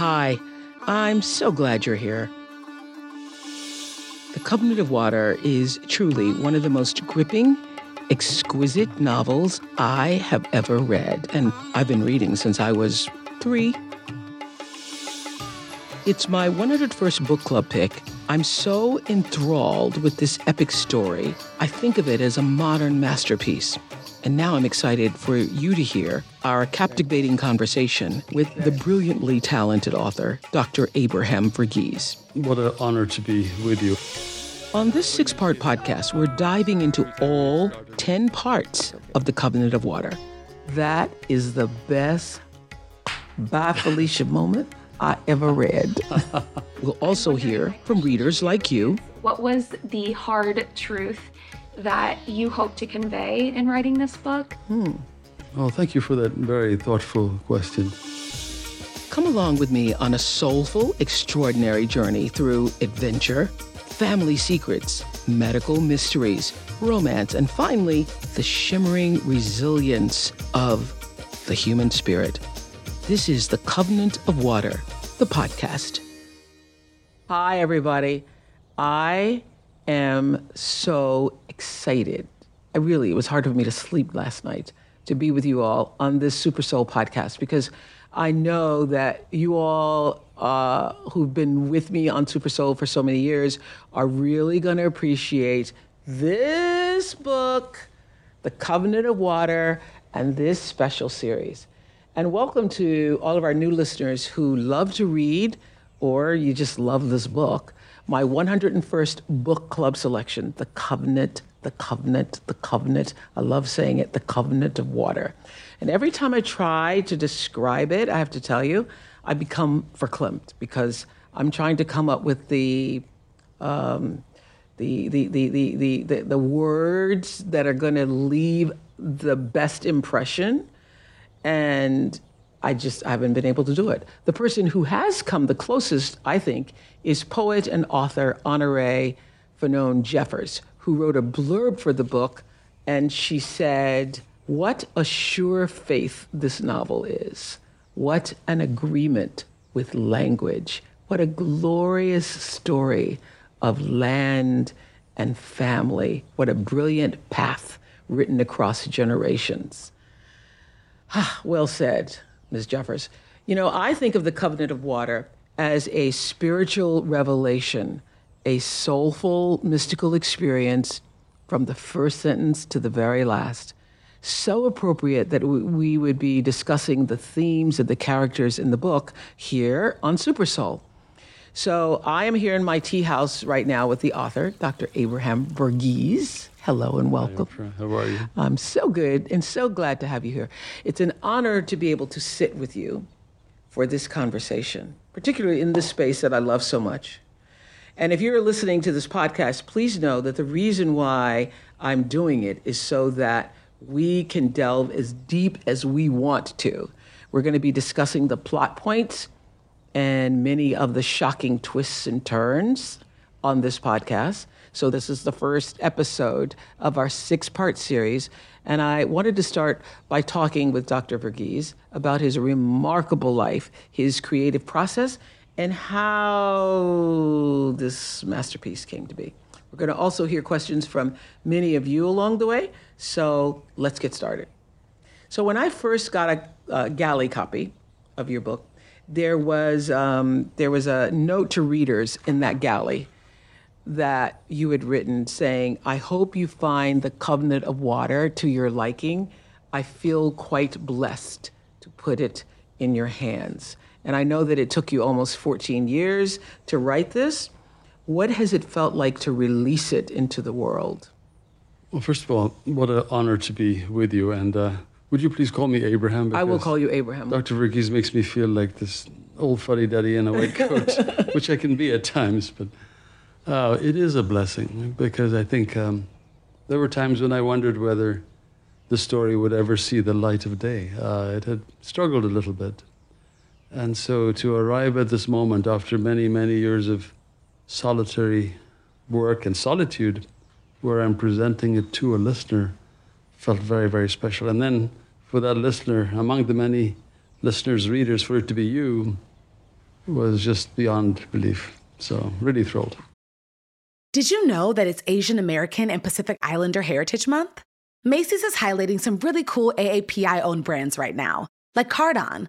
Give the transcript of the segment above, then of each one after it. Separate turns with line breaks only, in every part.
Hi, I'm so glad you're here. The Covenant of Water is truly one of the most gripping, exquisite novels I have ever read, and I've been reading since I was three. It's my 101st book club pick. I'm so enthralled with this epic story. I think of it as a modern masterpiece. And now I'm excited for you to hear our captivating conversation with the brilliantly talented author, Dr. Abraham Verghese.
What an honor to be with you.
On this six part podcast, we're diving into all 10 parts of the Covenant of Water. That is the best by Felicia moment I ever read. we'll also hear from readers like you.
What was the hard truth that you hope to convey in writing this book?
Hmm. Oh, thank you for that very thoughtful question.
Come along with me on a soulful, extraordinary journey through adventure, family secrets, medical mysteries, romance, and finally, the shimmering resilience of the human spirit. This is The Covenant of Water, the podcast. Hi, everybody. I am so excited. I really, it was hard for me to sleep last night to be with you all on this Super Soul podcast because I know that you all uh, who've been with me on Super Soul for so many years are really going to appreciate this book, The Covenant of Water, and this special series. And welcome to all of our new listeners who love to read or you just love this book my 101st book club selection, The Covenant, The Covenant, The Covenant. I love saying it, The Covenant of Water. And every time I try to describe it, I have to tell you, I become verklempt because I'm trying to come up with the, um, the, the, the, the, the, the, the words that are going to leave the best impression. And I just I haven't been able to do it. The person who has come the closest, I think, is poet and author Honoré Fanonne Jeffers, who wrote a blurb for the book, and she said, What a sure faith this novel is. What an agreement with language. What a glorious story of land and family. What a brilliant path written across generations. Ah, well said. Ms. Jeffers. You know, I think of the covenant of water as a spiritual revelation, a soulful, mystical experience from the first sentence to the very last. So appropriate that we would be discussing the themes of the characters in the book here on Super Soul. So I am here in my tea house right now with the author, Dr. Abraham Verghese. Hello and welcome.
Hi, How are you?
I'm so good and so glad to have you here. It's an honor to be able to sit with you for this conversation, particularly in this space that I love so much. And if you're listening to this podcast, please know that the reason why I'm doing it is so that we can delve as deep as we want to. We're going to be discussing the plot points and many of the shocking twists and turns on this podcast. So, this is the first episode of our six part series. And I wanted to start by talking with Dr. Verghese about his remarkable life, his creative process, and how this masterpiece came to be. We're going to also hear questions from many of you along the way. So, let's get started. So, when I first got a uh, galley copy of your book, there was um, there was a note to readers in that galley that you had written saying, "I hope you find the covenant of water to your liking. I feel quite blessed to put it in your hands." And I know that it took you almost 14 years to write this. What has it felt like to release it into the world?
Well, first of all, what an honor to be with you. And uh, would you please call me Abraham?
I will call you Abraham.
Dr. Verghese makes me feel like this old fuddy duddy in a white coat, which I can be at times. But uh, it is a blessing because I think um, there were times when I wondered whether the story would ever see the light of day. Uh, it had struggled a little bit. And so to arrive at this moment after many, many years of solitary work and solitude, where I'm presenting it to a listener, felt very, very special. And then for that listener, among the many listeners, readers, for it to be you was just beyond belief. So, really thrilled.
Did you know that it's Asian American and Pacific Islander Heritage Month? Macy's is highlighting some really cool AAPI owned brands right now, like Cardon,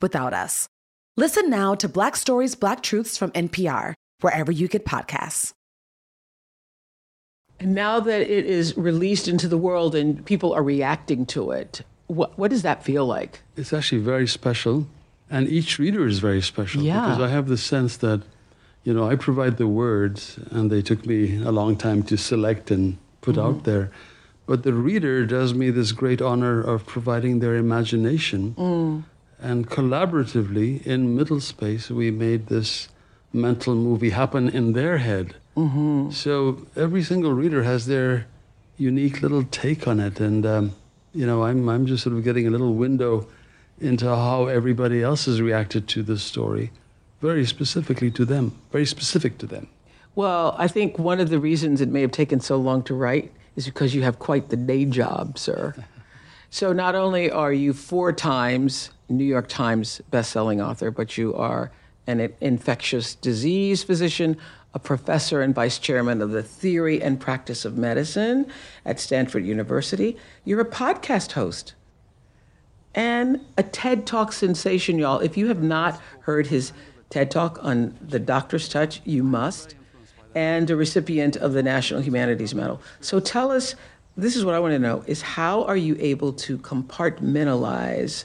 without us. Listen now to Black Stories, Black Truths from NPR, wherever you get podcasts.
And now that it is released into the world and people are reacting to it, what, what does that feel like?
It's actually very special. And each reader is very special
Yeah.
because I have the sense that, you know, I provide the words and they took me a long time to select and put out mm-hmm. there. But the reader does me this great honor of providing their imagination. Mm. And collaboratively in Middle Space, we made this mental movie happen in their head. So every single reader has their unique little take on it. And, um, you know, I'm, I'm just sort of getting a little window into how everybody else has reacted to this story, very specifically to them, very specific to them.
Well, I think one of the reasons it may have taken so long to write is because you have quite the day job, sir. so not only are you four times New York Times bestselling author, but you are an infectious disease physician, a professor and vice chairman of the theory and practice of medicine at Stanford University. You're a podcast host and a TED Talk sensation, y'all. If you have not heard his TED Talk on the doctor's touch, you must. And a recipient of the National Humanities Medal. So tell us, this is what I want to know, is how are you able to compartmentalize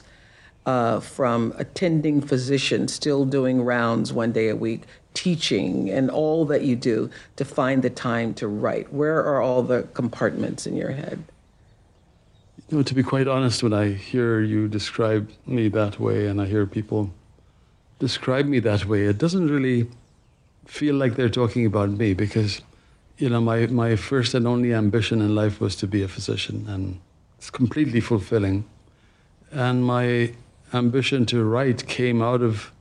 uh, from attending physician, still doing rounds one day a week, teaching, and all that you do to find the time to write? Where are all the compartments in your head?
You know, to be quite honest, when I hear you describe me that way and I hear people describe me that way, it doesn't really feel like they're talking about me because, you know, my, my first and only ambition in life was to be a physician and it's completely fulfilling. And my ambition to write came out of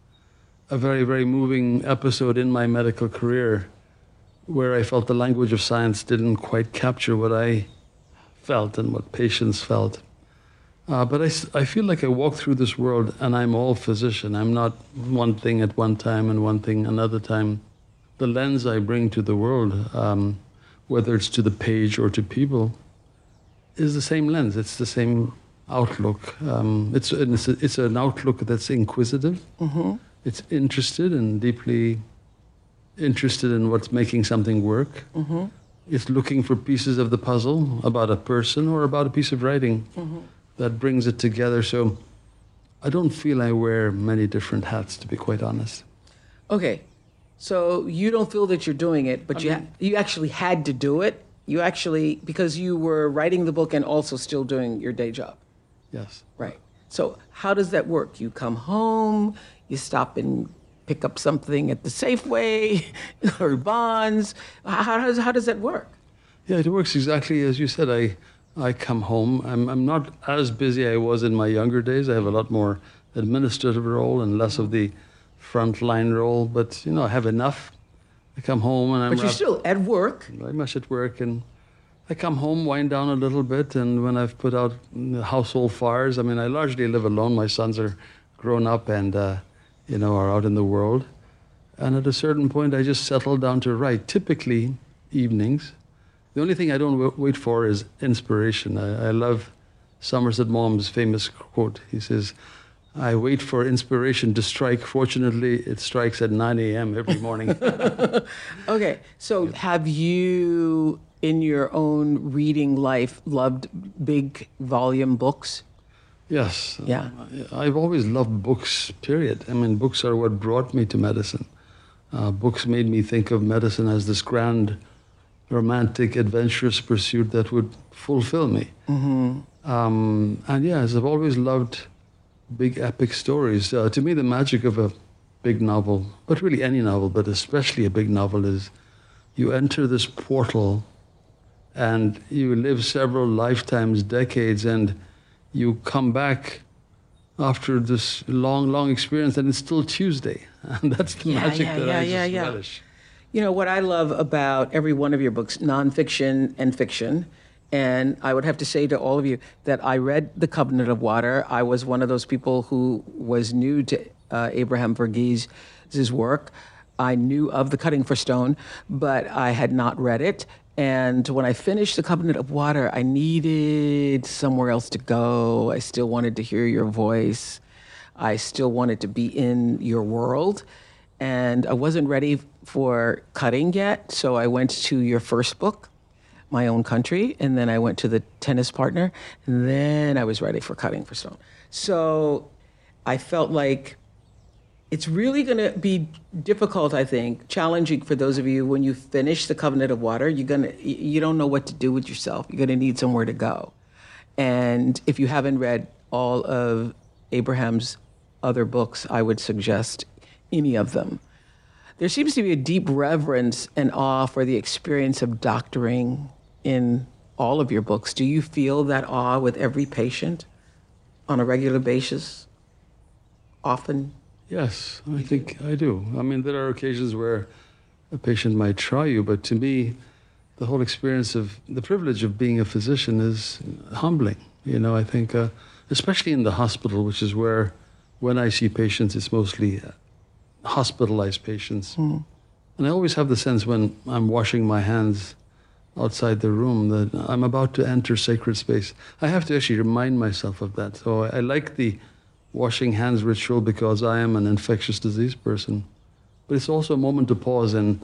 a very, very moving episode in my medical career where I felt the language of science didn't quite capture what I felt and what patients felt. Uh, but I feel like I walk through this world and I'm all physician. I'm not one thing at one time and one thing another time. The lens I bring to the world, um, whether it's to the page or to people, is the same lens. It's the same outlook. Um, it's, it's, a, it's, an outlook that's inquisitive.
Mm-hmm.
It's interested and deeply interested in what's making something work.
Mm-hmm.
It's looking for pieces of the puzzle about a person or about a piece of writing
Mm-hmm.
that brings it together. So I don't feel I wear many different hats, to be quite honest.
Okay, so you don't feel that you're doing it, but you ha- you actually had to do it. You actually because you were writing the book and also still doing your day job.
Yes.
Right. So how does that work? You come home, you stop and pick up something at the Safeway or Bonds. How, how does how does that work?
Yeah, it works exactly as you said. I I come home. I'm I'm not as busy I was in my younger days. I have a lot more administrative role and less of the frontline role. But you know, I have enough. I come home and I'm
But you're still at work.
very much at work and I come home, wind down a little bit, and when I've put out the household fires, I mean, I largely live alone. My sons are grown up and, uh, you know, are out in the world. And at a certain point, I just settle down to write, typically evenings. The only thing I don't wa- wait for is inspiration. I, I love Somerset Maugham's famous quote. He says, I wait for inspiration to strike. Fortunately, it strikes at 9 a.m. every morning.
Okay. So have you in your own reading life loved big volume books?
Yes.
Yeah.
I've always loved books, period. I mean, books are what brought me to medicine. Uh, books made me think of medicine as this grand, romantic, adventurous pursuit that would fulfill me. Um, and yes, I've always loved big epic stories. Uh, to me, the magic of a big novel, but really any novel, but especially a big novel, is you enter this portal and you live several lifetimes, decades, and you come back after this long, long experience, and it's still Tuesday. And that's the
Yeah,
magic
yeah,
that
yeah,
I
yeah,
just
yeah.
relish.
You know, what I love about every one of your books, nonfiction and fiction, and I would have to say to all of you that I read The Covenant of Water. I was one of those people who was new to uh, Abraham Verghese' work. I knew of The Cutting for Stone, but I had not read it. And when I finished The Covenant of Water, I needed somewhere else to go. I still wanted to hear your voice. I still wanted to be in your world. And I wasn't ready for cutting yet. So I went to your first book, My Own Country. And then I went to The Tennis Partner. And then I was ready for cutting for stone. So I felt like it's really going to be difficult, I think, challenging for those of you when you finish the Covenant of Water. You're gonna, you don't know what to do with yourself. You're to need somewhere to go. And if you haven't read all of Abraham's other books, I would suggest any of them. There seems to be a deep reverence and awe for the experience of doctoring in all of your books. Do you feel that awe with every patient on a regular basis? Often?
Yes, I think I do. I mean, there are occasions where a patient might try you, but to me, the whole experience of the privilege of being a physician is humbling. You know, I think, uh, especially in the hospital, which is where, when I see patients, it's mostly uh, hospitalized patients. And I always have the sense when I'm washing my hands outside the room that I'm about to enter sacred space. I have to actually remind myself of that. So I, I like the washing hands ritual because I am an infectious disease person. But it's also a moment to pause and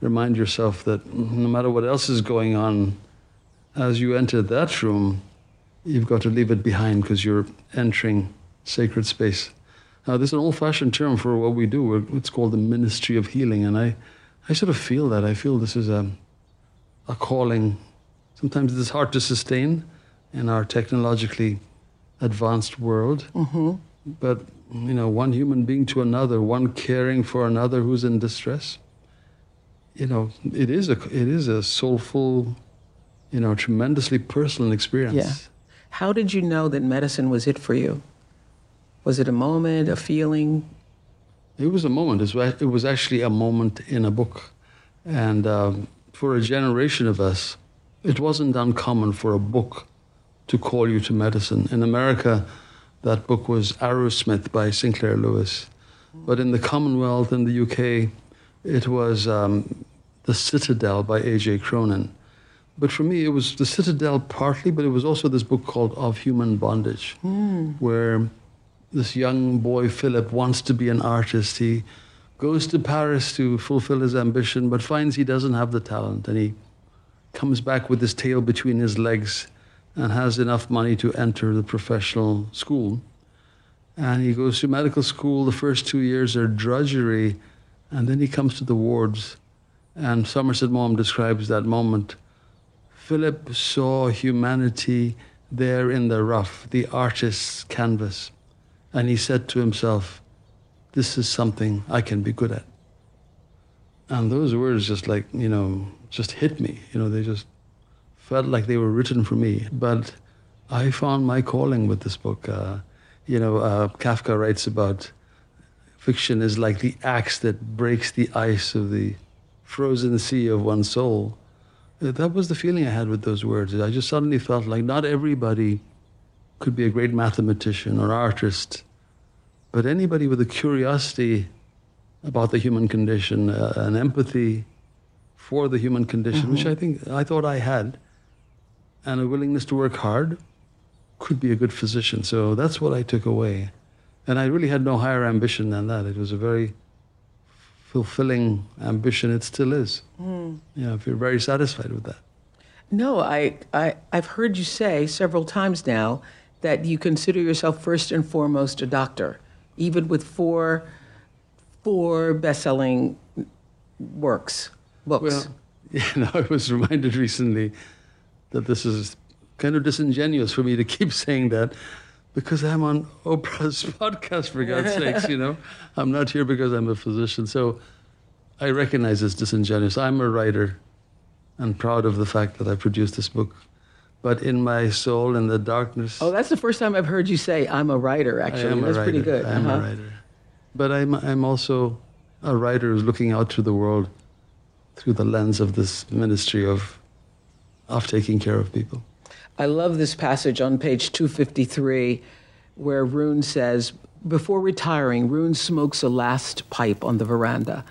remind yourself that no matter what else is going on, as you enter that room, you've got to leave it behind because you're entering sacred space. Now, there's an old fashioned term for what we do. It's called the ministry of healing. And I, I sort of feel that. I feel this is a, a calling. Sometimes it's hard to sustain in our technologically advanced world. But, you know, one human being to another, one caring for another who's in distress, you know, it is a, it is a soulful, you know, tremendously personal experience.
Yeah. How did you know that medicine was it for you? Was it a moment, a feeling?
It was a moment. It was, it was actually a moment in a book. And um, for a generation of us, it wasn't uncommon for a book to call you to medicine. In America, that book was Arrowsmith by Sinclair Lewis. But in the Commonwealth, in the UK, it was um, The Citadel by A.J. Cronin. But for me, it was The Citadel partly, but it was also this book called Of Human Bondage, where this young boy, Philip, wants to be an artist. He goes to Paris to fulfill his ambition, but finds he doesn't have the talent. And he comes back with his tail between his legs and has enough money to enter the professional school. And he goes to medical school. The first two years are drudgery. And then he comes to the wards. And Somerset Maugham describes that moment. Philip saw humanity there in the rough, the artist's canvas. And he said to himself, This is something I can be good at. And those words just like, you know, just hit me. You know, they just felt like they were written for me. But I found my calling with this book. Uh, you know, uh, Kafka writes about fiction is like the axe that breaks the ice of the frozen sea of one's soul. Uh, That was the feeling I had with those words. I just suddenly felt like not everybody could be a great mathematician or artist, but anybody with a curiosity about the human condition, uh, an empathy for the human condition, which I think I thought I had, and a willingness to work hard, could be a good physician. So that's what I took away. And I really had no higher ambition than that. It was a very fulfilling ambition. It still is. Yeah, I feel very satisfied with that.
No, I, I, I've heard you say several times now that you consider yourself first and foremost a doctor, even with four, four best-selling works, books.
Well, you know, I was reminded recently that this is kind of disingenuous for me to keep saying that because I'm on Oprah's podcast, for God's sakes, you know. I'm not here because I'm a physician. So I recognize it's disingenuous. I'm a writer and proud of the fact that I produced this book. But in my soul, in the darkness,
oh, that's the first time I've heard you say I'm a writer.
I
Actually,
am
that's
a writer.
pretty good.
I am
Uh-huh.
a writer. But I'm, I'm also a writer who's looking out to the world through the lens of this ministry of, of taking care of people.
I love this passage on page 253 where Rune says, Before retiring, Rune smokes a last pipe on the veranda,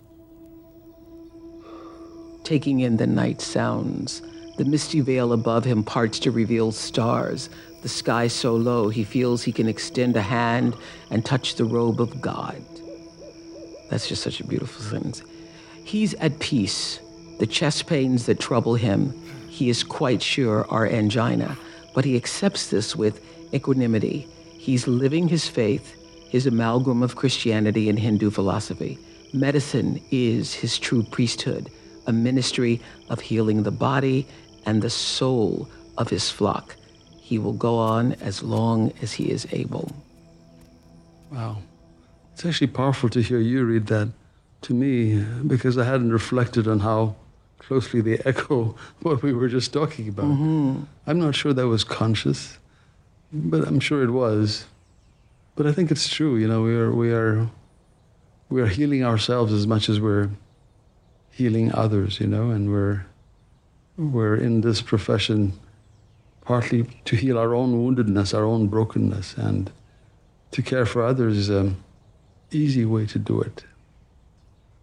taking in the night sounds. The misty veil above him parts to reveal stars. The sky so low he feels he can extend a hand and touch the robe of God. That's just such a beautiful sentence. He's at peace. The chest pains that trouble him, he is quite sure are angina, but he accepts this with equanimity. He's living his faith, his amalgam of Christianity and Hindu philosophy. Medicine is his true priesthood, a ministry of healing the body and the soul of his flock. He will go on as long as he is able.
Wow. It's actually powerful to hear you read that to me because I hadn't reflected on how closely they echo what we were just talking about. Mm-hmm. I'm not sure that was conscious, but I'm sure it was. But I think it's true. You know, we are we are we are healing ourselves as much as we're healing others. You know, and we're we're in this profession partly to heal our own woundedness, our own brokenness, and to care for others is an easy way to do it.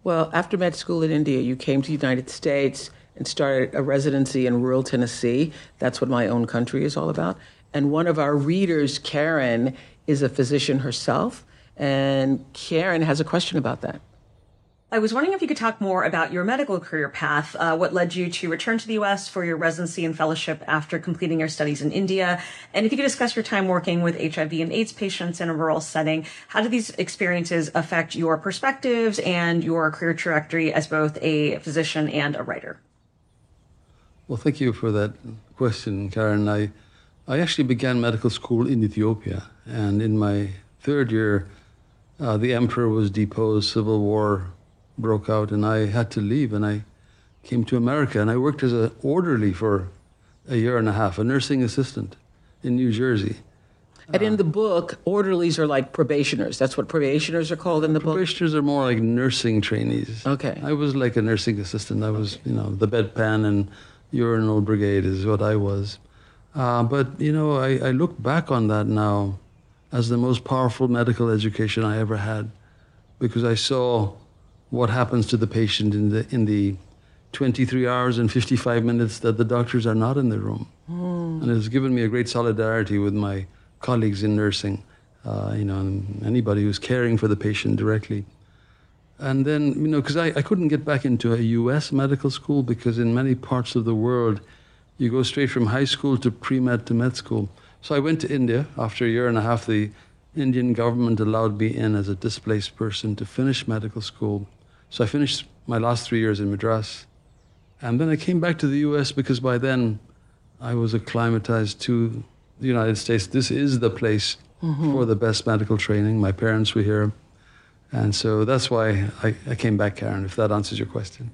Well, after med school in India, you came to the United States and started a residency in rural Tennessee. That's what my own country is all about. And one of our readers, Karen, is a physician herself. And Karen has a question about that.
I was wondering if you could talk more about your medical career path, uh, what led you to return to the U.S. for your residency and fellowship after completing your studies in India, and if you could discuss your time working with HIV and AIDS patients in a rural setting. How did these experiences affect your perspectives and your career trajectory as both a physician and a writer?
Well, thank you for that question, Karen. I, I actually began medical school in Ethiopia, and in my third year, uh, the emperor was deposed, civil war broke out, and I had to leave, and I came to America, and I worked as an orderly for a year and a half, a nursing assistant in New Jersey.
And in the book, orderlies are like probationers. That's what probationers are called in the book.
Probationers are more like nursing trainees.
Okay.
I was like a nursing assistant. I was, you know, the bedpan and urinal brigade is what I was. Uh, but, you know, I, I look back on that now as the most powerful medical education I ever had because I saw what happens to the patient in the in the 23 hours and 55 minutes that the doctors are not in the room. Mm. And it's given me a great solidarity with my colleagues in nursing, uh, you know, and anybody who's caring for the patient directly. And then, you know, because I, I couldn't get back into a US medical school because in many parts of the world, you go straight from high school to pre med to med school. So I went to India. After a year and a half, the Indian government allowed me in as a displaced person to finish medical school. So I finished my last three years in Madras. And then I came back to the US because by then I was acclimatized to the United States. This is the place mm-hmm. for the best medical training. My parents were here. And so that's why I, I came back, Karen, if that answers your question.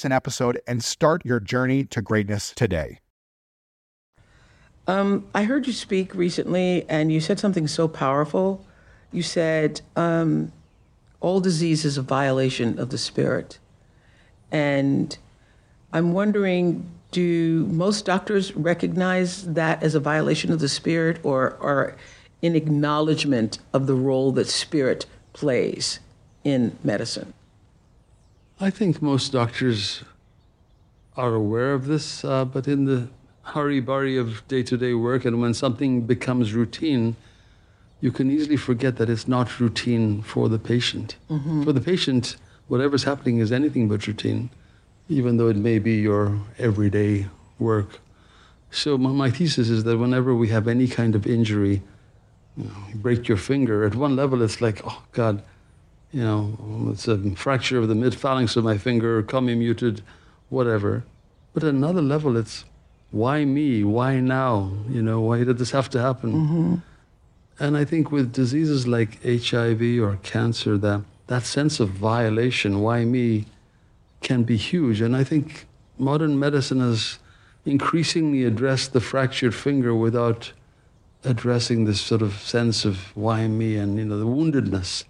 miss an episode and start your journey to greatness today.
Um, I heard you speak recently, and you said something so powerful. You said, um, all disease is a violation of the spirit. And I'm wondering do most doctors recognize that as a violation of the spirit or, or in acknowledgement of the role that spirit plays in medicine?
I think most doctors are aware of this, uh, but in the hurry burry of day to day work, and when something becomes routine, you can easily forget that it's not routine for the patient. Mm-hmm. For the patient, whatever's happening is anything but routine, even though it may be your everyday work. So, my, my thesis is that whenever we have any kind of injury, you, know, you break your finger, at one level it's like, oh God, you know, it's a fracture of the mid phalanx of my finger, comminuted, whatever. But at another level, it's why me? Why now? You know, why did this have to happen? Mm-hmm. And I think with diseases like HIV or cancer, that, that sense of violation, why me, can be huge. And I think modern medicine has increasingly addressed the fractured finger without addressing this sort of sense of why me and, you know, the woundedness.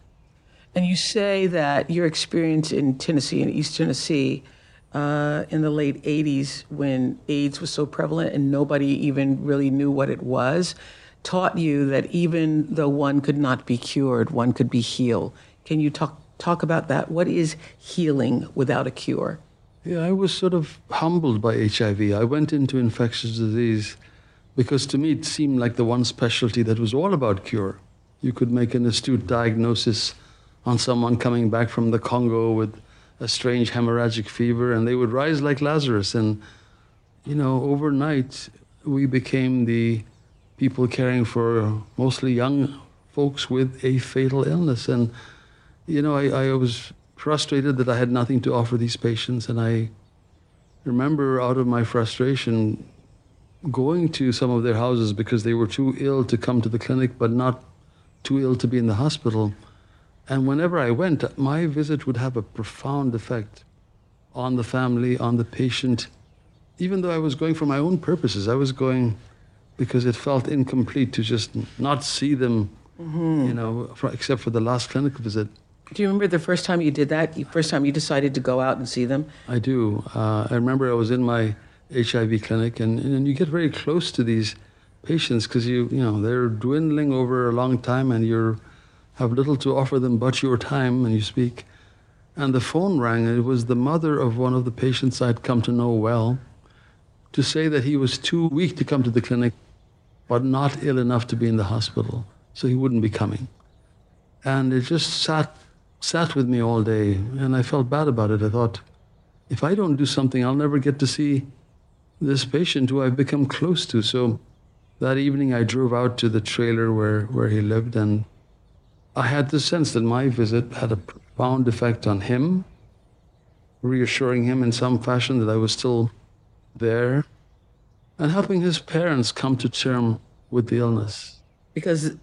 And you say that your experience in Tennessee and East Tennessee uh, in the late 80s, when AIDS was so prevalent and nobody even really knew what it was, taught you that even though one could not be cured, one could be healed. Can you talk, talk about that? What is healing without a cure?
Yeah, I was sort of humbled by HIV. I went into infectious disease because to me it seemed like the one specialty that was all about cure. You could make an astute diagnosis on someone coming back from the Congo with a strange hemorrhagic fever, and they would rise like Lazarus. And, you know, overnight, we became the people caring for mostly young folks with a fatal illness. And, you know, I, I was frustrated that I had nothing to offer these patients. And I remember, out of my frustration, going to some of their houses because they were too ill to come to the clinic, but not too ill to be in the hospital. And whenever I went, my visit would have a profound effect on the family, on the patient. Even though I was going for my own purposes, I was going because it felt incomplete to just not see them, mm-hmm. you know, for, except for the last clinical visit.
Do you remember the first time you did that? The first time you decided to go out and see them?
I do. Uh, I remember I was in my HIV clinic, and, and you get very close to these patients because you, you know, they're dwindling over a long time, and you're have little to offer them but your time, and you speak. And the phone rang, and it was the mother of one of the patients I'd come to know well, to say that he was too weak to come to the clinic, but not ill enough to be in the hospital, so he wouldn't be coming. And it just sat, sat with me all day, and I felt bad about it. I thought, if I don't do something, I'll never get to see this patient who I've become close to. So that evening, I drove out to the trailer where, where he lived, and I had the sense that my visit had a profound effect on him, reassuring him in some fashion that I was still there, and helping his parents come to terms with the illness.
Because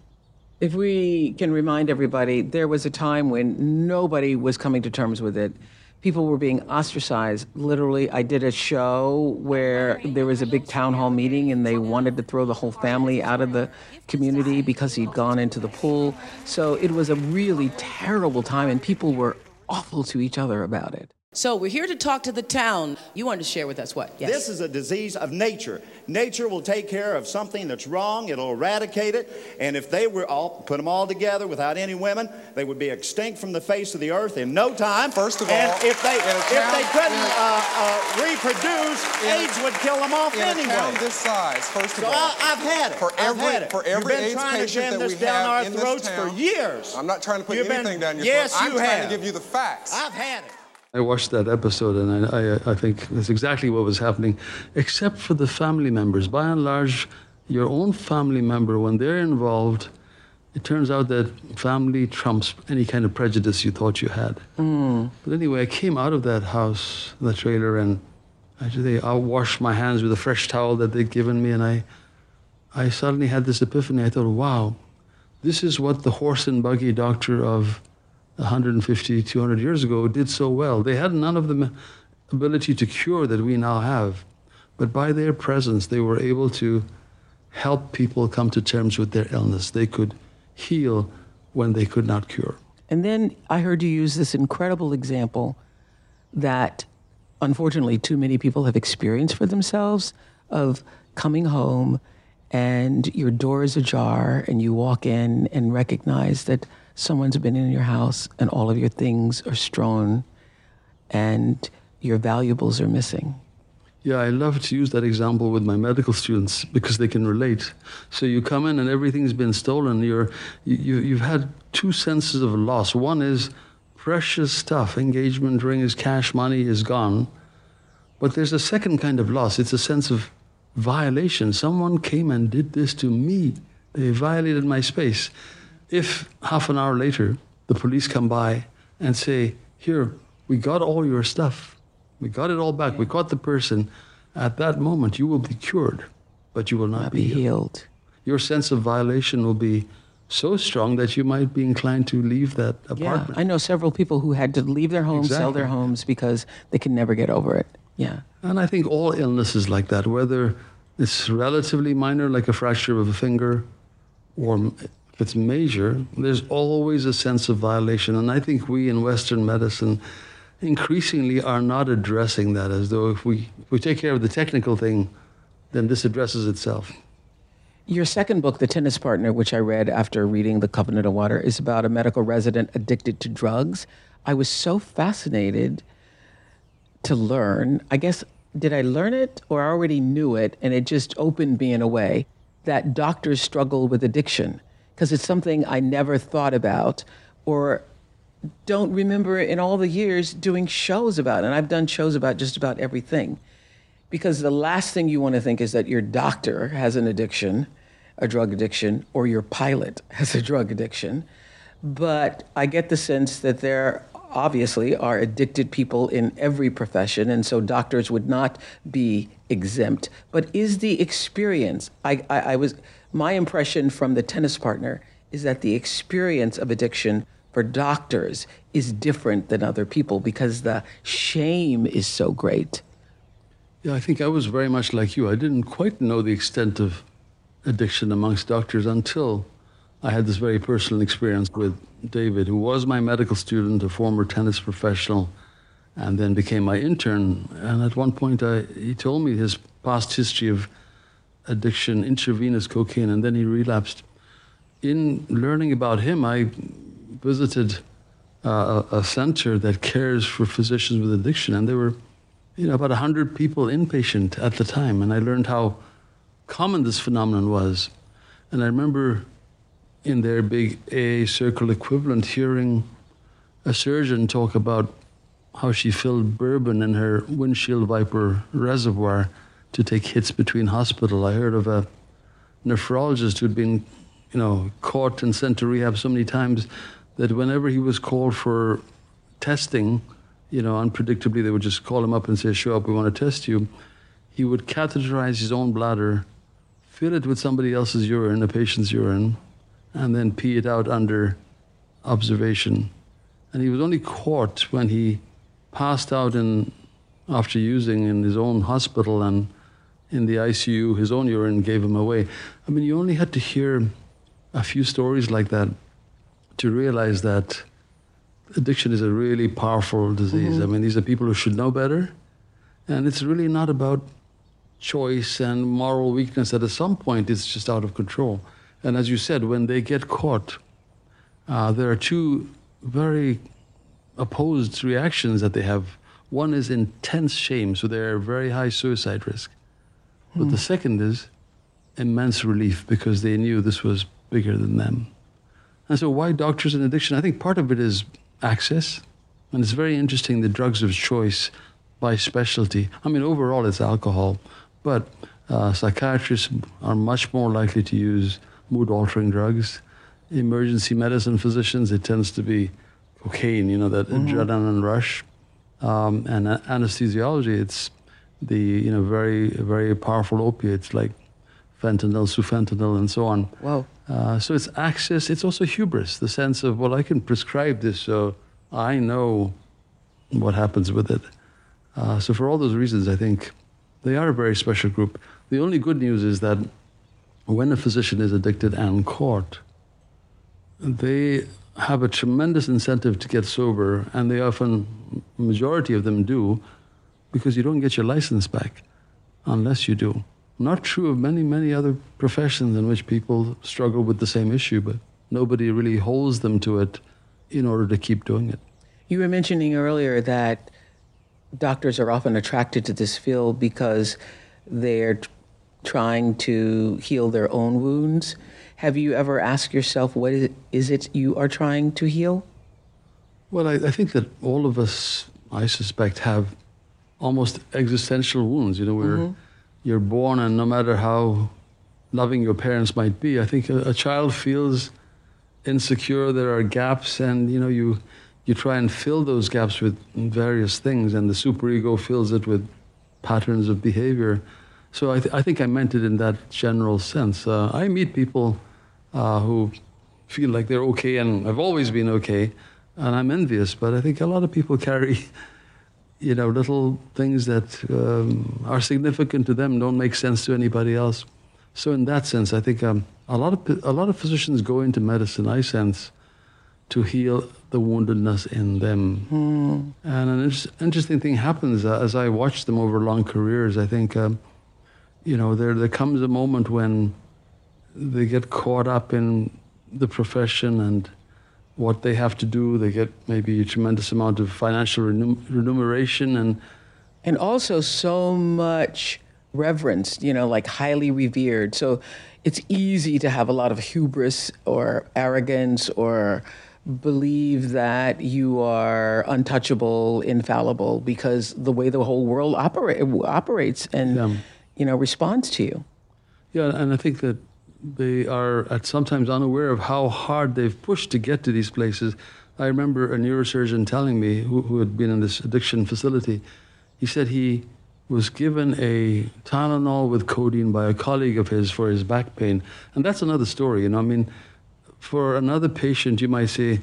If we can remind everybody, there was a time when nobody was coming to terms with it. People were being ostracized. Literally, I did a show where there was a big town hall meeting and they wanted to throw the whole family out of the community because he'd gone into the pool. So it was a really terrible time, and people were awful to each other about it.
So we're here to talk to the town. You wanted to share with us what?
Yes. This is a disease of nature. Nature will take care of something that's wrong. It'll eradicate it. And if they were all put them all together without any women, they would be extinct from the face of the earth in no time.
First of all,
and if they if town, they couldn't uh, uh, reproduce, AIDS would kill them off
in
anyway.
A town this size, first of
so
all,
I, have had it.
For every
I've had it.
for every
You've been
AIDS
trying
patient
to jam
that
this
we
down
have
our
in
throats
this town,
for years.
I'm not trying to put
You've
anything
been,
down your throat.
yes,
throat. I'm
you
trying
have.
to give you the facts.
I've had it.
I watched that episode and I, I, I think that's exactly what was happening, except for the family members. By and large, your own family member, when they're involved, it turns out that family trumps any kind of prejudice you thought you had.
Mm.
But anyway, I came out of that house, the trailer, and actually I washed my hands with a fresh towel that they'd given me, and I, I suddenly had this epiphany. I thought, wow, this is what the horse and buggy doctor of 150, 200 years ago did so well. They had none of the ability to cure that we now have, but by their presence, they were able to help people come to terms with their illness. They could heal when they could not cure.
And then I heard you use this incredible example that unfortunately too many people have experienced for themselves of coming home and your door is ajar and you walk in and recognize that someone's been in your house and all of your things are strewn and your valuables are missing.
Yeah, I love to use that example with my medical students because they can relate. So you come in and everything's been stolen. You're, you, you've had two senses of loss. One is precious stuff, engagement rings, cash money is gone. But there's a second kind of loss. It's a sense of violation. Someone came and did this to me. They violated my space. If half an hour later the police come by and say, Here, we got all your stuff, we got it all back, we caught the person, at that moment you will be cured, but you will not,
not
be,
be healed.
Your sense of violation will be so strong that you might be inclined to leave that apartment.
Yeah, I know several people who had to leave their homes,
exactly.
sell their homes because they can never get over it. Yeah.
And I think all illnesses like that, whether it's relatively minor, like a fracture of a finger, or if it's major, there's always a sense of violation. And I think we in Western medicine increasingly are not addressing that as though if we, if we take care of the technical thing, then this addresses itself.
Your second book, The Tennis Partner, which I read after reading The Covenant of Water, is about a medical resident addicted to drugs. I was so fascinated to learn. I guess, did I learn it or I already knew it and it just opened me in a way that doctors struggle with addiction? Because it's something I never thought about or don't remember in all the years doing shows about. And I've done shows about just about everything. Because the last thing you want to think is that your doctor has an addiction, a drug addiction, or your pilot has a drug addiction. But I get the sense that there obviously are addicted people in every profession, and so doctors would not be exempt. But is the experience, I, I, I was, my impression from the tennis partner is that the experience of addiction for doctors is different than other people because the shame is so great.
Yeah, I think I was very much like you. I didn't quite know the extent of addiction amongst doctors until I had this very personal experience with David, who was my medical student, a former tennis professional, and then became my intern. And at one point, I, he told me his past history of addiction, intravenous cocaine, and then he relapsed. In learning about him, I visited uh, a, center that cares for physicians with addiction, and there were you know, about 100 people inpatient at the time. And I learned how common this phenomenon was. And I remember in their big AA circle equivalent hearing a surgeon talk about how she filled bourbon in her windshield wiper reservoir to take hits between hospital. I heard of a nephrologist who'd been, you know, caught and sent to rehab so many times that whenever he was called for testing, you know, unpredictably they would just call him up and say, "Show up, we want to test you." He would catheterize his own bladder, fill it with somebody else's urine, a patient's urine, and then pee it out under observation. And he was only caught when he passed out in, after using in his own hospital and in the ICU, his own urine gave him away. I mean, you only had to hear a few stories like that to realize that addiction is a really powerful disease.
Mhm.
I mean, these are people who should know better. And it's really not about choice and moral weakness that at some point it's just out of control. And as you said, when they get caught, uh, there are two very opposed reactions that they have. One is intense shame, so they're very high suicide risk. But
Hmm.
the second is immense relief because they knew this was bigger than them. And so, why doctors and addiction? I think part of it is access. And it's very interesting the drugs of choice by specialty. I mean, overall, it's alcohol, but uh, psychiatrists are much more likely to use mood altering drugs. Emergency medicine physicians, it tends to be cocaine, you know, that
Mhm.
adrenaline rush. Um, and a- anesthesiology, it's the, you know, very, very powerful opiates like fentanyl, sufentanil, and so on.
Wow.
Uh, so it's access. It's also hubris, the sense of, well, I can prescribe this, so I know what happens with it. Uh, so for all those reasons, I think they are a very special group. The only good news is that when a physician is addicted and caught, they have a tremendous incentive to get sober, and they often, majority of them do, because you don't get your license back unless you do. Not true of many, many other professions in which people struggle with the same issue, but nobody really holds them to it in order to keep doing it.
You were mentioning earlier that doctors are often attracted to this field because they're trying to heal their own wounds. Have you ever asked yourself what is it, is it you are trying to heal?
Well, I, I think that all of us, I suspect, have almost existential wounds. You know, we're
Mhm.
you're born, and no matter how loving your parents might be, I think a, a child feels insecure. There are gaps, and you know, you you try and fill those gaps with various things, and the superego fills it with patterns of behavior. So I, th- I think I meant it in that general sense. Uh, I meet people uh, who feel like they're okay, and I've always been okay, and I'm envious. But I think a lot of people carry, you know, little things that um, are significant to them don't make sense to anybody else. So in that sense, I think um, a lot of a lot of physicians go into medicine. I sense to heal the woundedness in them.
Hmm.
And an inter- interesting thing happens uh, as I watch them over long careers. I think, um, you know, there there comes a moment when they get caught up in the profession and what they have to do. They get maybe a tremendous amount of financial renum- remuneration and
and also so much reverenced, you know, like highly revered. So it's easy to have a lot of hubris or arrogance or believe that you are untouchable, infallible because the way the whole world operate, operates and you know responds to you.
Yeah, and I think that they are at sometimes unaware of how hard they've pushed to get to these places. I remember a neurosurgeon telling me, who, who had been in this addiction facility, he said he was given a Tylenol with codeine by a colleague of his for his back pain. And that's another story, you know. I mean, for another patient, you might say,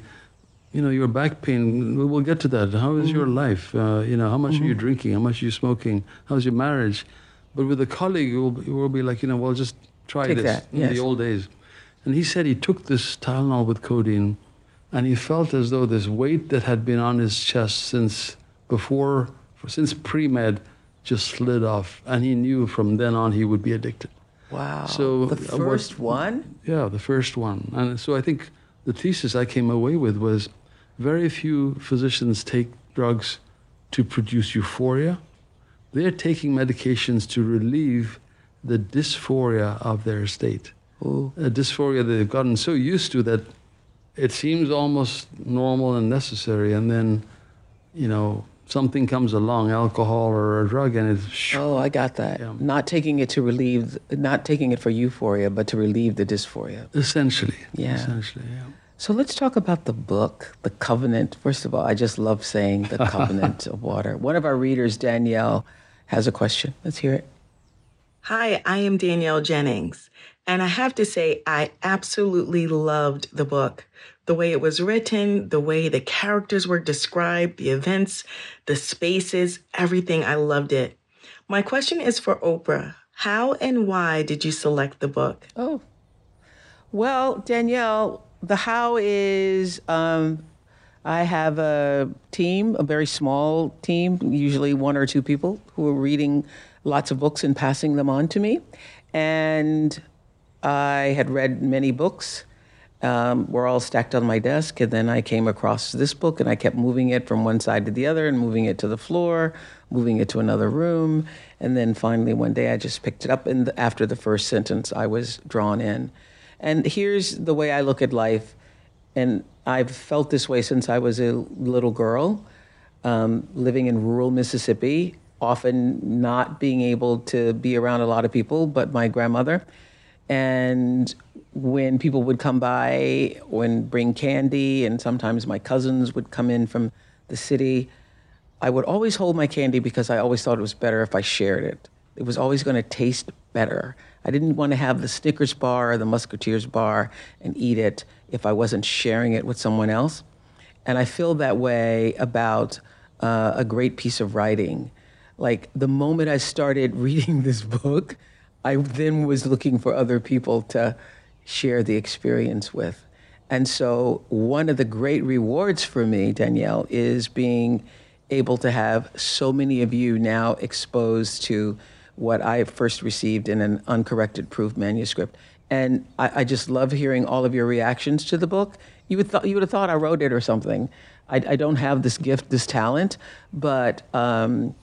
you know, your back pain, we'll get to that. How is your life? Uh, you know, how much are you drinking? How much are you smoking? How's your marriage? But with a colleague, it will be like, you know, well, just try
Take
this
that,
in
yes.
the old days. And he said he took this Tylenol with codeine and he felt as though this weight that had been on his chest since before, since pre med, just slid off. And he knew from then on he would be addicted.
Wow.
So
the
uh,
first one?
yeah, the first one. And so I think the thesis I came away with was very few physicians take drugs to produce euphoria. They're taking medications to relieve the dysphoria of their state. Oh. A dysphoria they've gotten so used to that it seems almost normal and necessary. And then, you know, something comes along, alcohol or a drug, and it's
Oh, I got that. Not taking it to relieve, not taking it for euphoria, but to relieve the dysphoria.
essentially.
Yeah.
Essentially, yeah.
So let's talk about the book, The Covenant. First of all, I just love saying The Covenant of Water. One of our readers, Danielle, has a question. Let's hear it.
Hi, I am Danielle Jennings, and I have to say, I absolutely loved the book. The way it was written, the way the characters were described, the events, the spaces, everything, I loved it. My question is for Oprah. How and why did you select the book?
Oh, well, Danielle, the how is um, I have a team, a very small team, usually one or two people who are reading lots of books and passing them on to me. And I had read many books. Um, were all stacked on my desk, and then I came across this book, and I kept moving it from one side to the other, and moving it to the floor, moving it to another room, and then finally one day I just picked it up, and after the first sentence, I was drawn in. And here's the way I look at life, and I've felt this way since I was a little girl, um, living in rural Mississippi, often not being able to be around a lot of people, but my grandmother. And when people would come by and bring candy, and sometimes my cousins would come in from the city, I would always hold my candy because I always thought it was better if I shared it. It was always going to taste better. I didn't want to have the Snickers bar or the Musketeers bar and eat it if I wasn't sharing it with someone else. And I feel that way about uh, a great piece of writing. Like the moment I started reading this book, I then was looking for other people to share the experience with. And so, one of the great rewards for me, Danielle, is being able to have so many of you now exposed to what I first received in an uncorrected proof manuscript. And I, I just love hearing all of your reactions to the book. You would, th- you would have thought I wrote it or something. I, I don't have this gift, this talent, but um,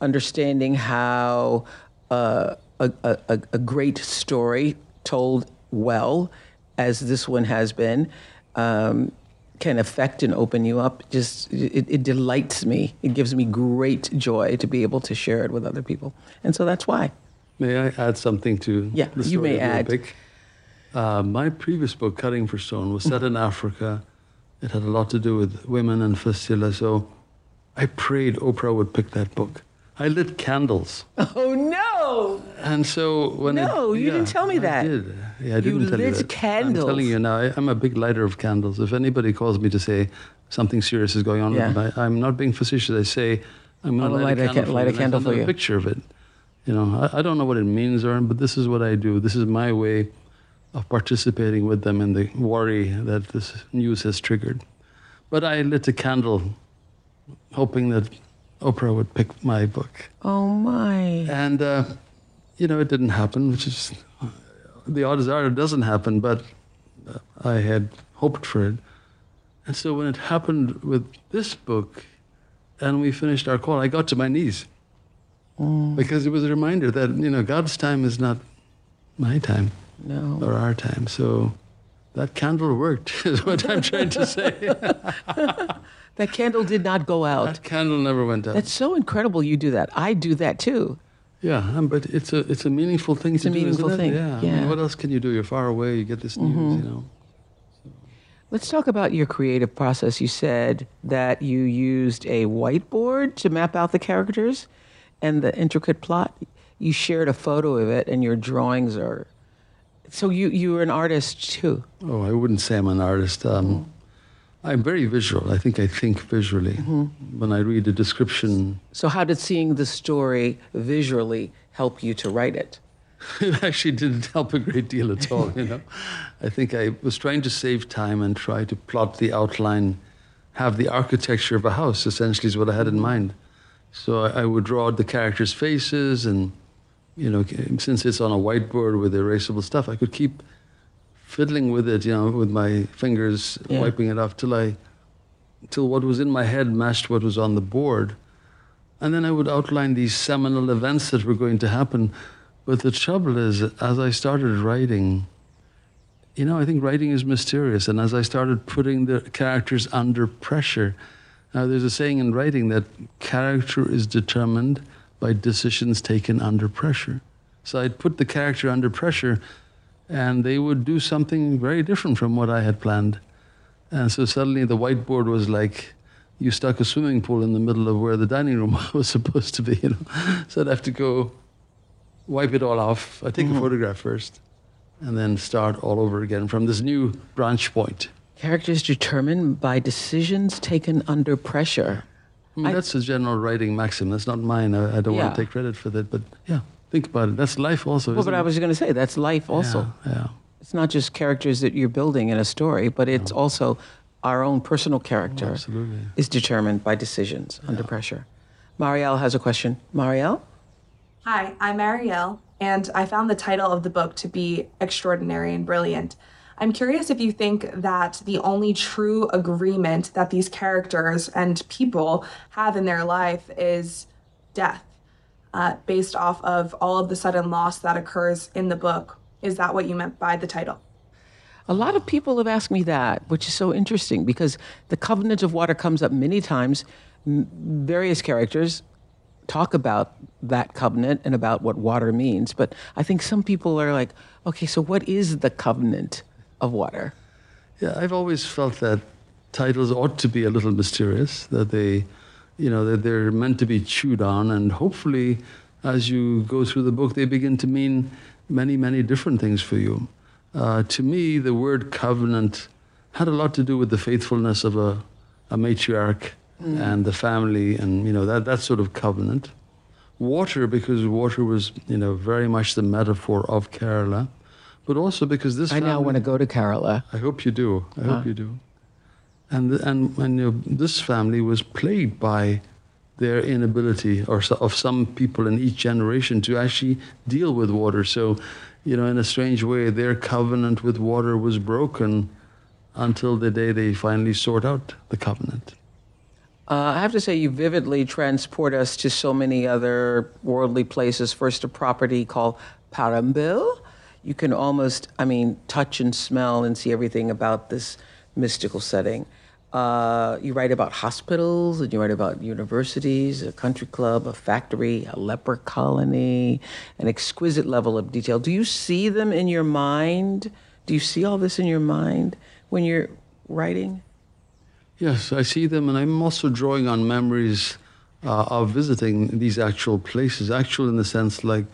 understanding how uh, a, a, a great story told well, as this one has been, um, can affect and open you up. Just it, it, delights me. It gives me great joy to be able to share it with other people, and so that's why.
May I add something to
yeah,
the story
you may add.
Uh, my previous book, Cutting for Stone, was set in Africa. It had a lot to do with women and fistula, so I prayed Oprah would pick that book. I lit candles.
Oh no!
And so when
no,
it,
you
yeah,
did tell me that.
I did. Yeah, I didn't
you
tell
lit
you that.
candles.
I'm telling you now. I, am a big lighter of candles. If anybody calls me to say something serious is going on,
yeah.
I, am not being facetious. I say I'm going to light,
light,
a candle,
ca- light a candle for you.
A picture of it. You know, I, I don't know what it means, or but this is what I do. This is my way of participating with them in the worry that this news has triggered. But I lit a candle, hoping that Oprah would pick my book.
Oh my!
And uh, you know, it didn't happen, which is the odds are it doesn't happen. But uh, I had hoped for it, and so when it happened with this book, and we finished our call, I got to my knees
mm.
because it was a reminder that you know God's time is not my time
no.
or our time. So that candle worked, is what I'm trying to say.
That candle did not go out.
That candle never went out.
That's so incredible you do that. I do that too.
Yeah, um, but it's a it's a meaningful thing
it's
to
a
do,
meaningful thing.
Yeah.
yeah.
I mean, what else can you do? You're far away. You get this news.
Mm-hmm.
You know. So.
Let's talk about your creative process. You said that you used a whiteboard to map out the characters and the intricate plot. You shared a photo of it, and your drawings are. So you you were an artist too.
Oh, I wouldn't say I'm an artist. Um, mm. I'm very visual. I think I think visually
mm-hmm.
when I read a description.
So, how did seeing the story visually help you to write it?
it actually didn't help a great deal at all. You know, I think I was trying to save time and try to plot the outline, have the architecture of a house. Essentially, is what I had in mind. So I, I would draw the characters' faces, and you know, since it's on a whiteboard with erasable stuff, I could keep fiddling with it, you know, with my fingers,
yeah.
wiping it off till I, till what was in my head matched what was on the board. And then I would outline these seminal events that were going to happen. But the trouble is, as I started writing, you know, I think writing is mysterious. And as I started putting the characters under pressure, now there's a saying in writing that character is determined by decisions taken under pressure. So I'd put the character under pressure and they would do something very different from what I had planned. And so suddenly the whiteboard was like you stuck a swimming pool in the middle of where the dining room was supposed to be, you know. So I'd have to go wipe it all off. I take
Mm-hmm.
a photograph first, and then start all over again from this new branch point.
Characters determined by decisions taken under pressure. Mm.
I mean, that's a general writing maxim. That's not mine. I, I don't want to take credit for that, but yeah, think about it. That's life also.
Well,
isn't
but I was going to say that's life also.
Yeah, yeah.
It's not just characters that you're building in a story, but it's also our own personal character
Oh, absolutely.
is determined by decisions under pressure. Marielle has a question. Marielle?
Hi, I'm Marielle, and I found the title of the book to be extraordinary and brilliant. I'm curious if you think that the only true agreement that these characters and people have in their life is death, uh, based off of all of the sudden loss that occurs in the book. Is that what you meant by the title?
A lot of people have asked me that, which is so interesting because the covenant of water comes up many times. M- various characters talk about that covenant and about what water means, but I think some people are like, okay, so what is the covenant of water?
Yeah, I've always felt that titles ought to be a little mysterious, that they, you know, that they're meant to be chewed on, and hopefully, as you go through the book, they begin to mean many, many different things for you. Uh, to me, the word covenant had a lot to do with the faithfulness of a, a matriarch and the family, and you know that that sort of covenant. Water, because water was, you know, very much the metaphor of Kerala, but also because this.
I now want to go to Kerala.
I hope you do. I hope
Huh.
you do. And the, and and you know, this family was plagued by their inability, or so, of some people in each generation, to actually deal with water. So, you know, in a strange way, their covenant with water was broken until the day they finally sort out the covenant.
Uh, I have to say, you vividly transport us to so many other worldly places. First, a property called Parambil. You can almost, I mean, touch and smell and see everything about this mystical setting. Uh, you write about hospitals and you write about universities, a country club, a factory, a leper colony, an exquisite level of detail. Do you see them in your mind? Do you see all this in your mind when you're writing?
Yes, I see them, and I'm also drawing on memories uh, of visiting these actual places. Actual in the sense like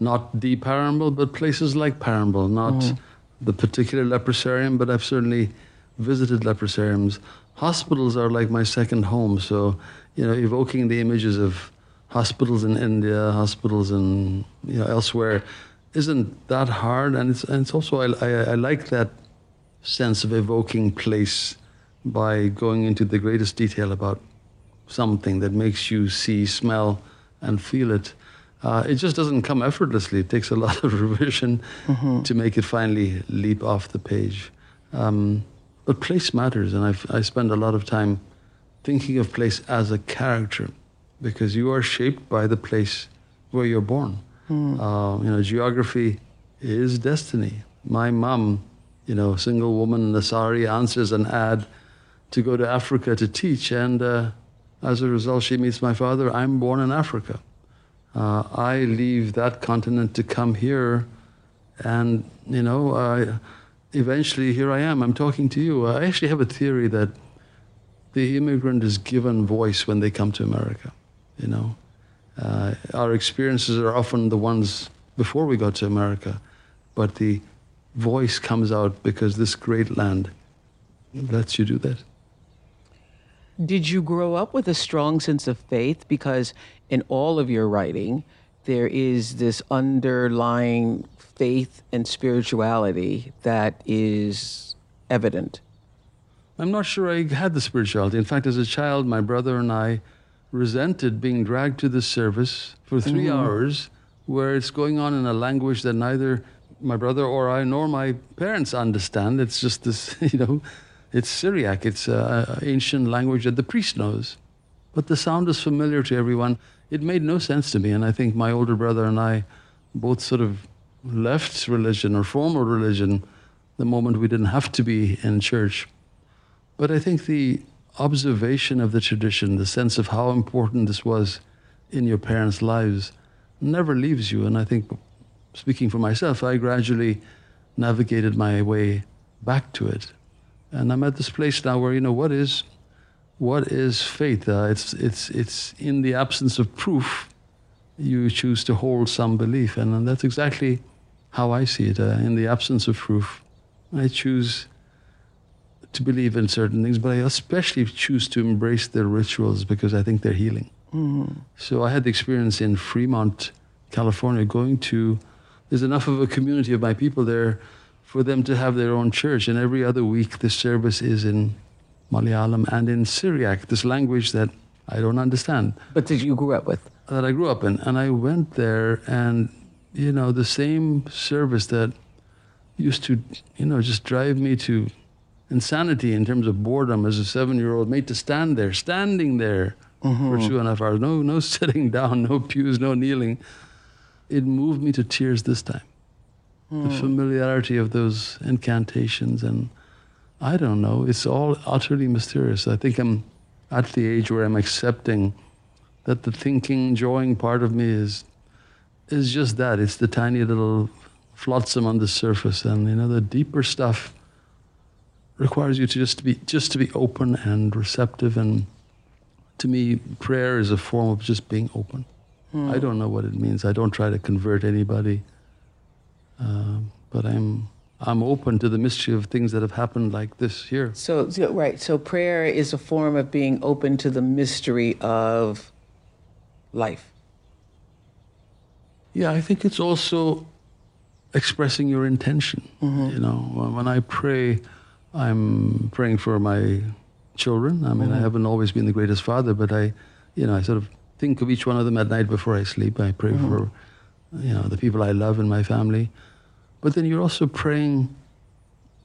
not the Parambil, but places like Parambil, not mm. the particular leprosarium, but I've certainly visited leprosariums. Hospitals are like my second home, so you know, evoking the images of hospitals in India, hospitals in you know elsewhere, isn't that hard, and it's and it's also I, I, I like that sense of evoking place by going into the greatest detail about something that makes you see, smell, and feel it. Uh, it just doesn't come effortlessly. It takes a lot of revision to make it finally leap off the page. Um, but place matters, and I've, I spend a lot of time thinking of place as a character because you are shaped by the place where you're born. Uh, you know, geography is destiny. My mom, you know, single woman in a sari, answers an ad to go to Africa to teach, and uh, as a result, she meets my father. I'm born in Africa. Uh, I leave that continent to come here, and you know, uh, eventually here I am. I'm talking to you. I actually have a theory that the immigrant is given voice when they come to America. You know, uh, our experiences are often the ones before we got to America, but the voice comes out because this great land lets you do that.
Did you grow up with a strong sense of faith? Because in all of your writing, there is this underlying faith and spirituality that is evident.
I'm not sure I had the spirituality. In fact, as a child, my brother and I resented being dragged to the service for 3
Mhm.
hours where it's going on in a language that neither my brother or I nor my parents understand. It's just this, you know, it's Syriac. It's an ancient language that the priest knows. But the sound is familiar to everyone. It made no sense to me. And I think my older brother and I both sort of left religion or formal religion the moment we didn't have to be in church. But I think the observation of the tradition, the sense of how important this was in your parents' lives, never leaves you. And I think, speaking for myself, I gradually navigated my way back to it. And I'm at this place now where, you know, what is, what is faith? Uh, it's, it's, it's in the absence of proof you choose to hold some belief. And, and that's exactly how I see it. Uh, in the absence of proof, I choose to believe in certain things, but I especially choose to embrace their rituals because I think they're healing.
Mm.
So I had the experience in Fremont, California, going to, there's enough of a community of my people there for them to have their own church. And every other week, the service is in Malayalam and in Syriac, this language that I don't understand.
But that you grew up with?
That I grew up in. And I went there, and, you know, the same service that used to, you know, just drive me to insanity in terms of boredom as a seven year old, made to stand there, standing there
Mm-hmm.
for two and a half hours. No, no sitting down, no pews, no kneeling. It moved me to tears this time. The
Mm.
familiarity of those incantations and I don't know. It's all utterly mysterious. I think I'm at the age where I'm accepting that the thinking, drawing part of me is is just that. It's the tiny little flotsam on the surface, and you know the deeper stuff requires you to just to be just to be open and receptive. And to me, prayer is a form of just being open.
Hmm.
I don't know what it means. I don't try to convert anybody, um, but I'm I'm open to the mystery of things that have happened like this here.
So, so, right. So prayer is a form of being open to the mystery of life.
Yeah, I think it's also expressing your intention. You know, when- I pray, I'm praying for my children. I mean, I
Mhm.
haven't always been the greatest father, but I, you know, I sort of think of each one of them at night before I sleep. I pray
Mhm.
for, you know, the people I love in my family. But then you're also praying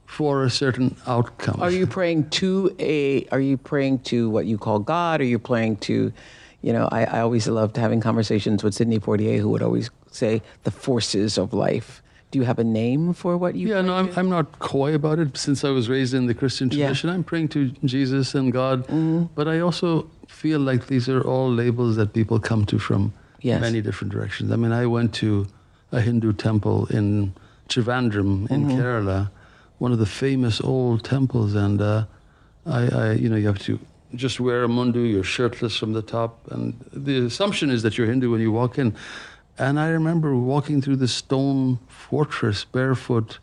for a certain outcome.
Are you praying to a? Are you praying to what you call God? Are you praying to, you know, I, I always loved having conversations with Sidney Poitier, who would always say the forces of life. Do you have a name for what you?
Yeah, no, I'm, I'm not coy about it. Since I was raised in the Christian
Yeah.
tradition, I'm praying to Jesus and God. Mm-hmm. But I also feel like these are all labels that people come to from
Yes.
many different directions. I mean, I went to a Hindu temple in Trivandrum in
Mhm.
Kerala, one of the famous old temples, and uh, I, I, you know, you have to just wear a mundu, you're shirtless from the top, and the assumption is that you're Hindu when you walk in. And I remember walking through the stone fortress barefoot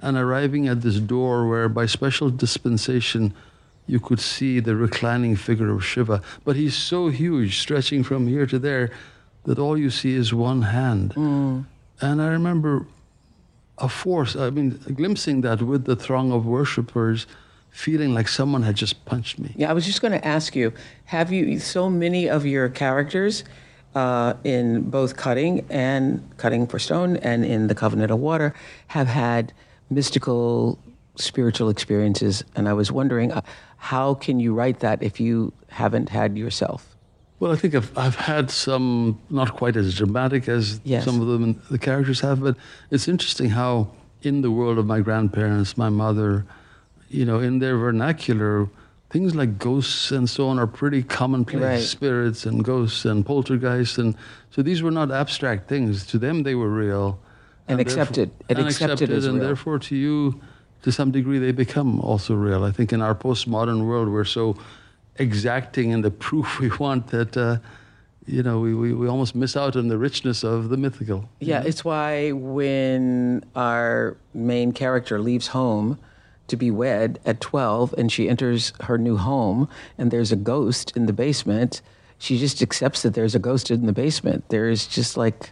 and arriving at this door where, by special dispensation, you could see the reclining figure of Shiva. But he's so huge, stretching from here to there, that all you see is one hand. And I remember a force, I mean, glimpsing that with the throng of worshippers, feeling like someone had just punched me.
Yeah, I was just going to ask you: Have you so many of your characters uh, in both Cutting and Cutting for Stone and in The Covenant of Water have had mystical, spiritual experiences? And I was wondering, uh, how can you write that if you haven't had yourself?
Well, I think I've, I've had some not quite as dramatic as
Yes.
some of them the characters have, but it's interesting how in the world of my grandparents, my mother, you know, in their vernacular, things like ghosts and so on are pretty commonplace.
Right.
Spirits and ghosts and poltergeists, and so these were not abstract things. To them, they were real
And
therefore-
accepted- and accepted as
and
real.
therefore to you, to some degree, they become also real. I think in our postmodern world, we're so exacting in the proof we want that, uh, you know, we, we, we almost miss out on the richness of the mythical.
Yeah, it's why when our main character leaves home to be wed at 12 and she enters her new home and there's a ghost in the basement, she just accepts that there's a ghost in the basement. There's just like,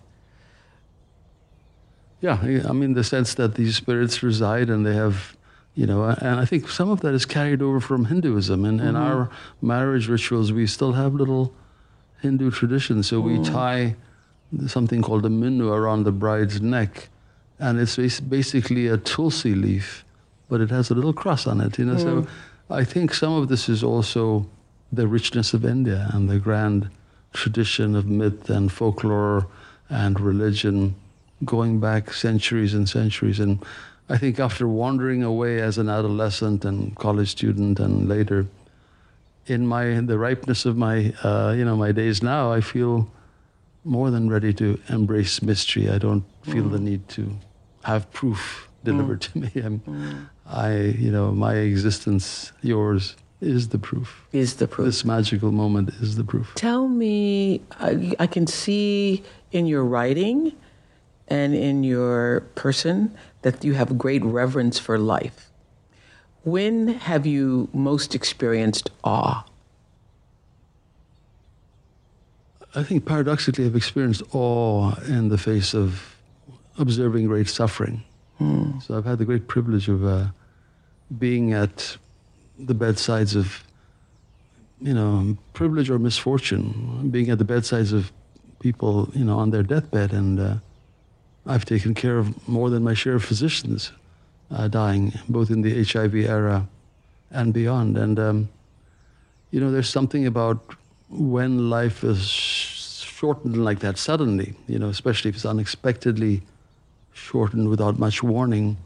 yeah, I mean, the sense that these spirits reside and they have, you know, and I think some of that is carried over from Hinduism. And in
Mhm.
our marriage rituals, we still have little Hindu traditions. So we
Mm.
tie something called a minnu around the bride's neck, and it's basically a tulsi leaf, but it has a little cross on it, you know.
Mm.
So I think some of this is also the richness of India and the grand tradition of myth and folklore and religion going back centuries and centuries. And I think after wandering away as an adolescent and college student and later, in my in the ripeness of my uh, you know my days now, I feel more than ready to embrace mystery. I don't feel the mm. need to have proof delivered mm. to me. I'm, mm. I you know my existence, yours is the proof.
Is the proof.
This magical moment is the proof.
Tell me, I, I can see in your writing and in your person that you have great reverence for life. When have you most experienced awe?
I think paradoxically, I've experienced awe in the face of observing great suffering.
Hmm.
So I've had the great privilege of uh, being at the bedsides of, you know, privilege or misfortune, being at the bedsides of people, you know, on their deathbed. And uh, I've taken care of more than my share of physicians uh, dying, both in the HIV era and beyond. And, um, you know, there's something about when life is shortened like that suddenly, you know, especially if it's unexpectedly shortened without much warning,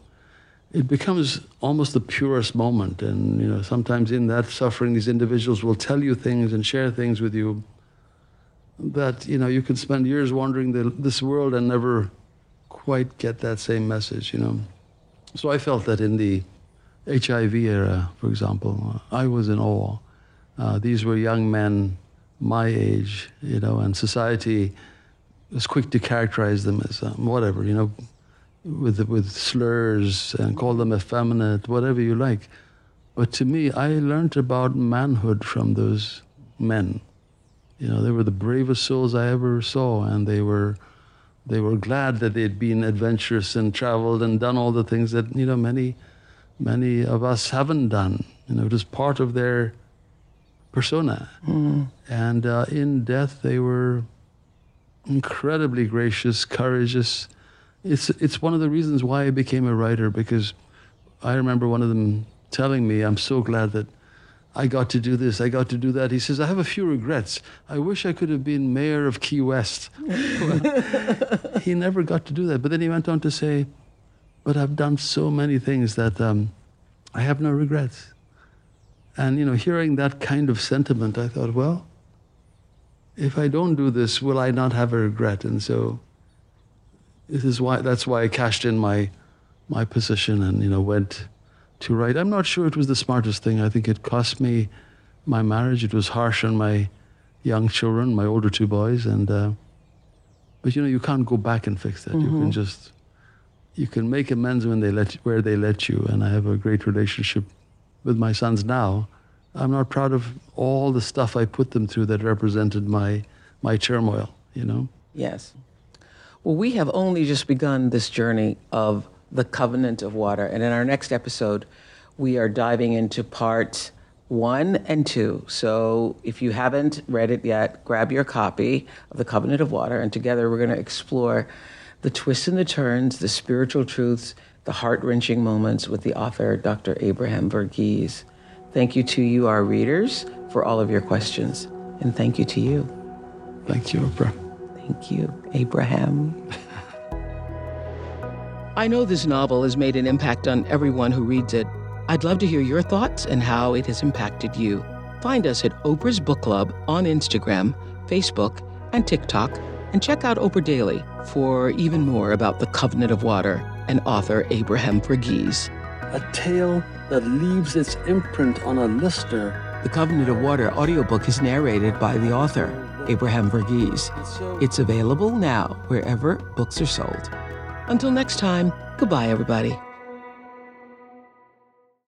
it becomes almost the purest moment. And, you know, sometimes in that suffering, these individuals will tell you things and share things with you that, you know, you can spend years wandering the, this world and never quite get that same message, you know. So I felt that in the HIV era, for example, I was in awe. Uh, these were young men my age, you know, and society was quick to characterize them as um, whatever, you know, with with slurs and call them effeminate, whatever you like. But to me, I learned about manhood from those men. You know, they were the bravest souls I ever saw, and they were they were glad that they'd been adventurous and traveled and done all the things that you know many many of us haven't done. You know, it was part of their persona. And uh, in death, they were incredibly gracious, courageous. It's, it's one of the reasons why I became a writer because I remember one of them telling me, I'm so glad that I got to do this, I got to do that. He says, I have a few regrets. I wish I could have been mayor of Key West. he never got to do that. But then he went on to say, But I've done so many things that um, I have no regrets. And, you know, hearing that kind of sentiment, I thought, well, if I don't do this, will I not have a regret? And so this is why, that's why I cashed in my, my position and, you know, went to write. I'm not sure it was the smartest thing. I think it cost me my marriage. It was harsh on my young children, my older two boys. And, uh, but, you know, you can't go back and fix that. You can
Mhm.
just, you can make amends when they let you, where they let you. And I have a great relationship with my sons now. I'm not proud of all the stuff I put them through that represented my my turmoil, you know.
Yes. Well, we have only just begun this journey of the covenant of water. And in our next episode, we are diving into part one and two. So if you haven't read it yet, grab your copy of The Covenant of Water. And together we're going to explore the twists and the turns, the spiritual truths, the heart wrenching moments with the author, Dr. Abraham Verghese. Thank you to you, our readers, for all of your questions. And thank you to you.
Thank you, Oprah.
Thank you, Abraham. I know this novel has made an impact on everyone who reads it. I'd love to hear your thoughts and how it has impacted you. Find us at Oprah's Book Club on Instagram, Facebook, and TikTok, and check out Oprah Daily for even more about the Covenant of Water and author Abraham Verghese.
A tale that leaves its imprint on a listener.
The Covenant of Water audiobook is narrated by the author, Abraham Verghese. It's available now wherever books are sold. Until next time, goodbye, everybody.